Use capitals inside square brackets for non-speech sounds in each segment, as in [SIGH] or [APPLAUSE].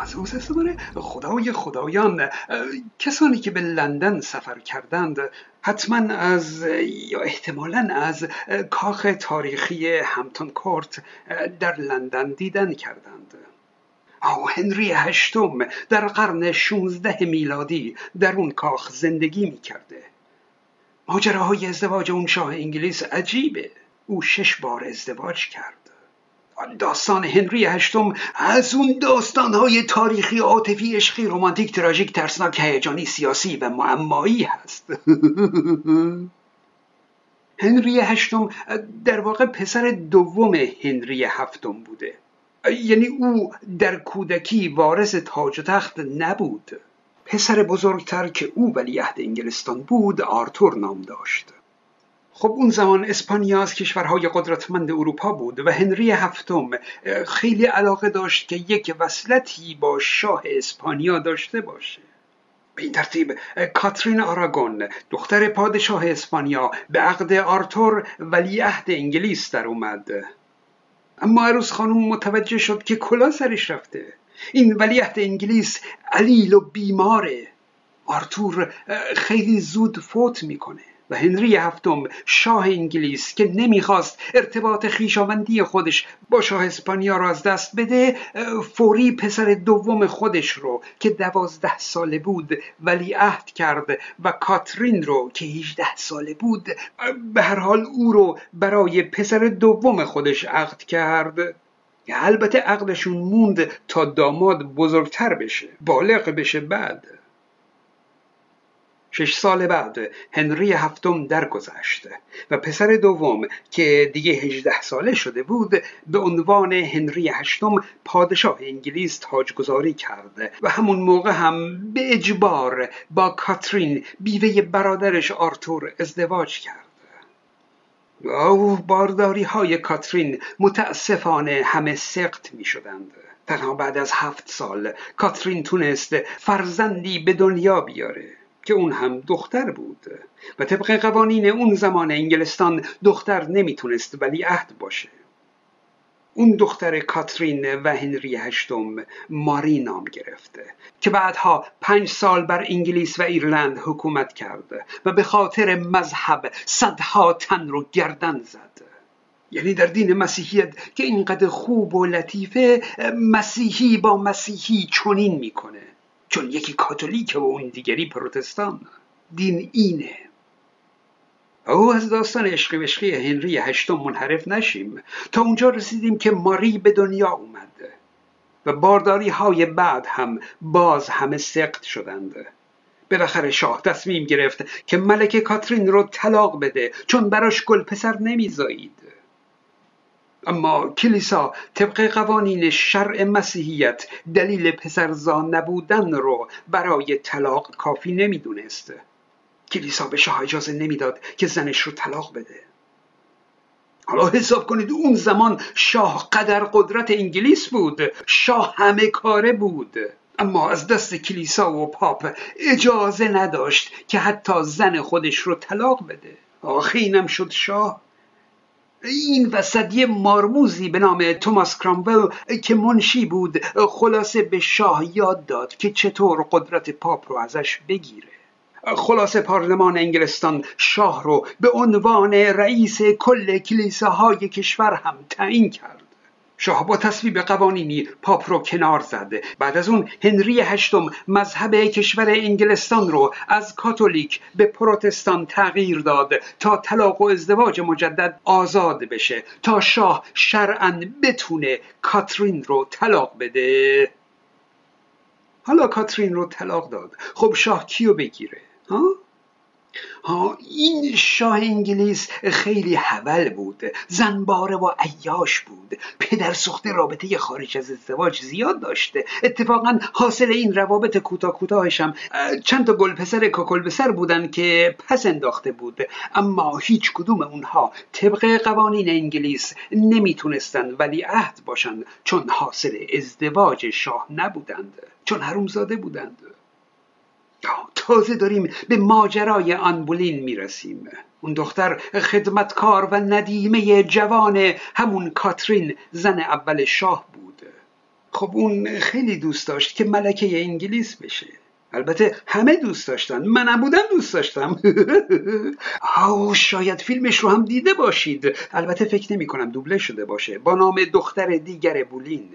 از او استعماره خدای خدایان کسانی که به لندن سفر کردند حتما از یا احتمالا از کاخ تاریخی همتون کورت در لندن دیدن کردند. او هنری هشتم در قرن 16 میلادی در اون کاخ زندگی می کرده ماجراهای ازدواج اون شاه انگلیس عجیبه. او شش بار ازدواج کرد. داستان هنری هشتم از اون داستانهای تاریخی عاطفی عشقی رومانتیک تراژیک ترسناک هیجانی سیاسی و معمایی هست. [LAUGHS] هنری هشتم در واقع پسر دوم هنری هفتم بوده. یعنی او در کودکی وارث تاج و تخت نبود. پسر بزرگتر که او ولیعهد انگلستان بود آرتور نام داشت. خب اون زمان اسپانیا از کشورهای قدرتمند اروپا بود و هنری هفتم خیلی علاقه داشت که یک وصلتی با شاه اسپانیا داشته باشه. به این ترتیب کاترین آراگون دختر پادشاه اسپانیا به عقد آرتور ولیعهد انگلیس در اومد. اما عروس خانم متوجه شد که کلا سرش رفته. این ولیعهد انگلیس علیل و بیماره. آرتور خیلی زود فوت می‌کنه. و هنری هفتم شاه انگلیس که نمی‌خواست ارتباط خیشاوندی خودش با شاه اسپانیا را از دست بده فوری پسر دوم خودش رو که دوازده ساله بود ولی عهد کرد و کاترین رو که هیچده ساله بود به هر حال او رو برای پسر دوم خودش عقد کرد. البته عقدشون موند تا داماد بزرگتر بشه بالغ بشه بعد. شش سال بعد هنری هفتم درگذشت و پسر دوم که دیگه هجده ساله شده بود به عنوان هنری هشتم پادشاه انگلیس تاجگذاری کرد و همون موقع هم به اجبار با کاترین بیوه برادرش آرتور ازدواج کرد. او بارداری های کاترین متاسفانه همه سقط می شدند تنها بعد از هفت سال کاترین تونست فرزندی به دنیا بیاره. که اون هم دختر بود. و طبق قوانین اون زمان انگلستان دختر نمی‌تونست ولی عهد باشه. اون دختر کاترین و هنری هشتم ماری نام گرفته که بعدها پنج سال بر انگلیس و ایرلند حکومت کرد و به خاطر مذهب صدها تن رو گردن زد. یعنی در دین مسیحیت که اینقدر خوب و لطیفه مسیحی با مسیحی چنین می‌کنه. چون یکی کاتولیک و اون دیگری پروتستان. دین اینه. او از داستان عشقی وشقی هنری هشتم منحرف نشیم. تا اونجا رسیدیم که ماری به دنیا اومد. و بارداری های بعد هم باز همه سقط شدند. بالاخره شاه تصمیم گرفت که ملکه کاترین رو طلاق بده چون براش گل پسر نمیزایید. اما کلیسا طبق قوانین شرع مسیحیت دلیل پسرزا نبودن رو برای طلاق کافی نمی‌دونست. کلیسا به شاه اجازه نمی‌داد که زنش رو طلاق بده. حالا حساب کنید اون زمان شاه قدر قدرت انگلیس بود. شاه همه کاره بود. اما از دست کلیسا و پاپ اجازه نداشت که حتی زن خودش رو طلاق بده. آخه اینم شد شاه. این وسط یه مارموزی به نام توماس کرامول که منشی بود خلاصه به شاه یاد داد که چطور قدرت پاپ رو ازش بگیره. خلاصه پارلمان انگلستان شاه رو به عنوان رئیس کل کلیساهای کشور هم تعیین کرد. شاه با تصویب قوانینی پاپ رو کنار زد بعد از اون هنری هشتم مذهب کشور انگلستان رو از کاتولیک به پروتستان تغییر داد تا طلاق و ازدواج مجدد آزاد بشه تا شاه شرعا بتونه کاترین رو طلاق بده. حالا کاترین رو طلاق داد. خب شاه کیو بگیره؟ ها؟ ها این شاه انگلیس خیلی حول بود زنباره و عیاش بود. پدر سخت رابطه خارج از ازدواج زیاد داشته. اتفاقا حاصل این روابط کوتاه کوتاهش هم چند تا گل پسر کاکل بسر بودن که پس انداخته بود. اما هیچ کدوم اونها طبق قوانین انگلیس نمی‌تونستن ولی عهد باشند چون حاصل ازدواج شاه نبودند چون حرومزاده بودند. تازه داریم به ماجرای آنبولین می‌رسیم. اون دختر خدمتکار و ندیمه جوان همون کاترین زن اول شاه بود. خب اون خیلی دوست داشت که ملکه انگلیس بشه. البته همه دوست داشتن. منم بودم دوست داشتم. [LAUGHS] او شاید فیلمش رو هم دیده باشید. البته فکر نمی کنم دوبله شده باشه. با نام دختر دیگر بولین.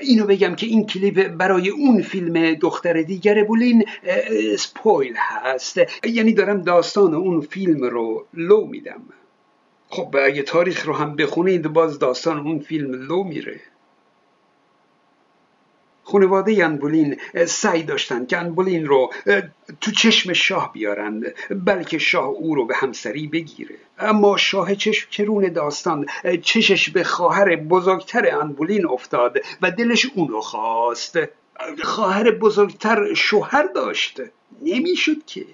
اینو بگم که این کلیپ برای اون فیلم دختر دیگر بولین سپویل هست. یعنی دارم داستان اون فیلم رو لو میدم. خب اگه تاریخ رو هم بخونید باز داستان اون فیلم لو میره. خانواده انبولین سعی داشتند که انبولین رو تو چشم شاه بیارند بلکه شاه او رو به همسری بگیره. اما شاه چشم چرون داستان چشش به خواهر بزرگتر انبولین افتاد و دلش اونو خواست. خواهر بزرگتر شوهر داشت. نمی‌شد که.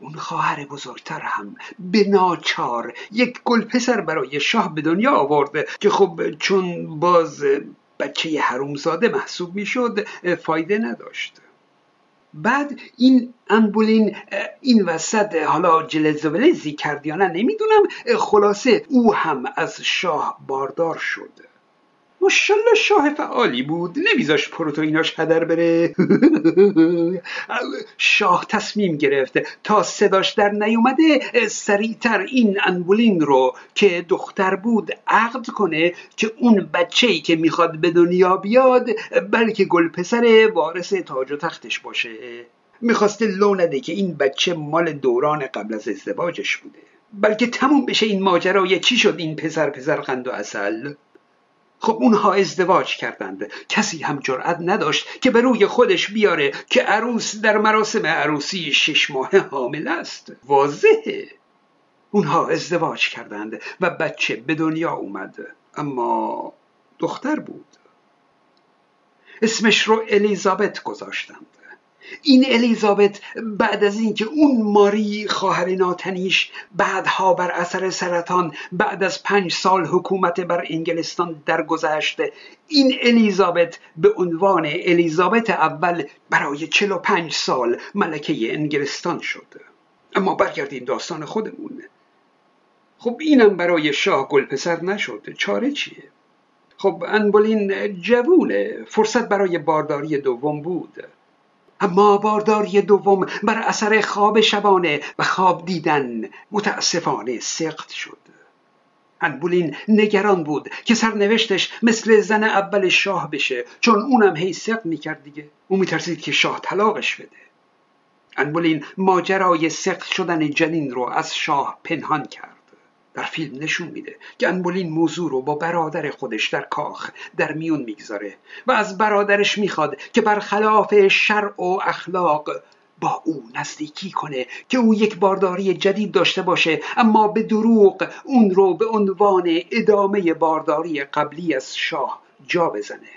اون خواهر بزرگتر هم به ناچار یک گل پسر برای شاه به دنیا آورده که خب چون باز بچه حرومزاده محسوب می‌شد فایده نداشت. بعد این انبولین این وسط حالا جلزولزی کرد یا نه نمی‌دونم خلاصه او هم از شاه باردار شد. ماشالله شاه فعالی بود. نمیذاش پروتئیناش هدر بره. [LAUGHS] شاه تصمیم گرفت تا صداش در نیومده سریعتر این انبولین رو که دختر بود عقد کنه که اون بچه ای که می‌خواد به دنیا بیاد بلکه گل پسر وارث تاج و تختش باشه. می‌خواسته لو نده که این بچه مال دوران قبل از ازدواجش بوده. بلکه تموم بشه این ماجرای چی شد این پسر پسر قند و اصل خب اونها ازدواج کردند. کسی هم جرأت نداشت که به روی خودش بیاره که عروس در مراسم عروسی شش ماه حامل است. واضحه. اونها ازدواج کردند و بچه به دنیا اومد. اما دختر بود. اسمش رو الیزابت گذاشتند. این الیزابت بعد از اینکه اون ماری خواهر ناتنیش بعدها بر اثر سرطان بعد از پنج سال حکومت بر انگلستان درگذشت این الیزابت به عنوان الیزابت اول برای چلو پنج سال ملکه انگلستان شد. اما برگردیم داستان خودمون. خب اینم برای شاه گلپسر نشد. چاره چیه؟ خب انبولین جوونه فرصت برای بارداری دوم بود. اما بارداری دوم بر اثر خواب شبانه و خواب دیدن متاسفانه سقط شد. انبولین نگران بود که سرنوشتش مثل زن اول شاه بشه چون اونم هی سقط می‌کرد دیگه. او میترسید که شاه طلاقش بده. انبولین ماجرای سقط شدن جنین رو از شاه پنهان کرد. در فیلم نشون میده انبولین موضوع رو با برادر خودش در کاخ در میون می‌گذاره و از برادرش می‌خواد که برخلاف شرع و اخلاق با او نزدیکی کنه که او یک بارداری جدید داشته باشه اما به دروغ اون رو به عنوان ادامه بارداری قبلی از شاه جا بزنه.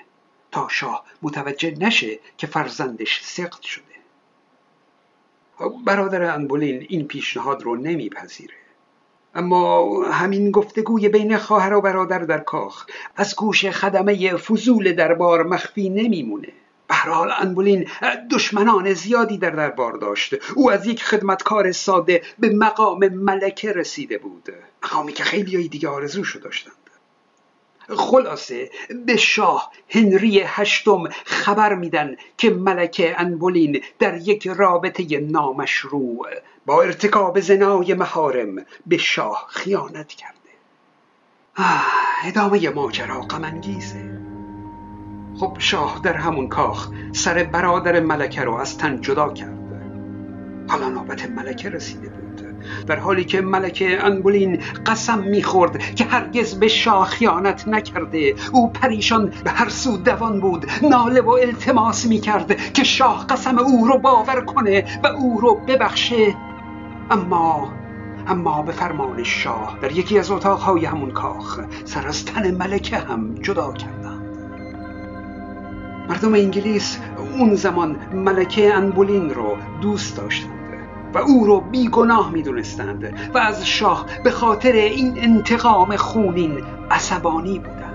تا شاه متوجه نشه که فرزندش سقط شده. برادر انبولین این پیشنهاد رو نمیپذیره. اما همین گفتگوی بین خواهر و برادر در کاخ از گوش خدمه فضول دربار مخفی نمیمونه. حال انبولین دشمنان زیادی در دربار داشت. او از یک خدمتکار ساده به مقام ملکه رسیده بود. مقامی که خیلی دیگه آرزوشو داشتند خلاصه به شاه هنری هشتم خبر میدن که ملکه انبولین در یک رابطه نامشروع با ارتکاب زنای مهارم به شاه خیانت کرده. ادامه ماجرا غمانگیزه. خب شاه در همون کاخ سر برادر ملکه رو از تن جدا کرد. حالا نوبت ملکه رسیده بود. در حالی که ملکه انبولین قسم می‌خورد که هرگز به شاه خیانت نکرده. او پریشان به هر سو دوان بود. ناله و التماس می‌کرد که شاه قسم او رو باور کنه و او رو ببخشه. اما اما به فرمان شاه در یکی از اتاقهای همون کاخ سر از تن ملکه هم جدا کردند. مردم انگلیس اون زمان ملکه انبولین رو دوست داشتند. و او رو بیگناه می‌دونستند و از شاه به خاطر این انتقام خونین عصبانی بودند.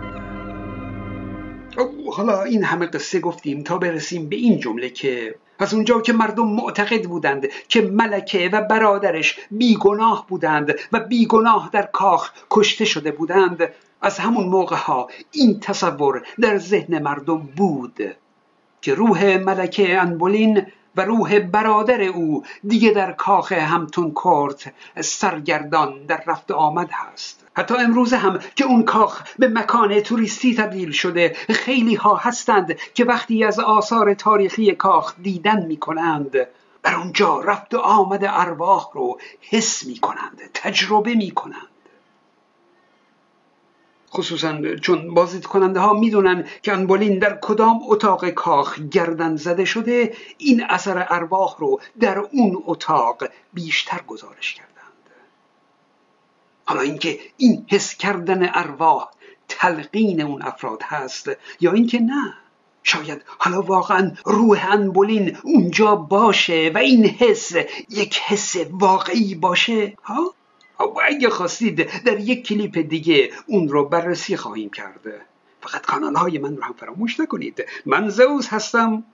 حالا این همه قصه گفتیم تا برسیم به این جمله که از اونجا که مردم معتقد بودند که ملکه و برادرش بیگناه بودند و بیگناه در کاخ کشته شده بودند از همون موقع ها این تصور در ذهن مردم بود که روح ملکه انبولین و روح برادر او دیگه در کاخ همتون کورت سرگردان در رفت آمد هست. حتی امروز هم که اون کاخ به مکان توریستی تبدیل شده خیلی ها هستند که وقتی از آثار تاریخی کاخ دیدن می کنند بر اونجا رفت و آمد ارواح رو حس می کنند تجربه می کنند خصوصا چون بازدید کننده ها می‌دونن که انبولین در کدام اتاق کاخ گردن زده شده این اثر ارواح رو در اون اتاق بیشتر گزارش کردند. حالا اینکه این حس کردن ارواح تلقین اون افراد هست یا اینکه نه شاید حالا واقعا روح انبولین اونجا باشه و این حس یک حس واقعی باشه ها؟ اگه خواستید در یک کلیپ دیگه اون رو بررسی خواهیم کرده فقط کانال های من رو هم فراموش نکنید. من زوز هستم.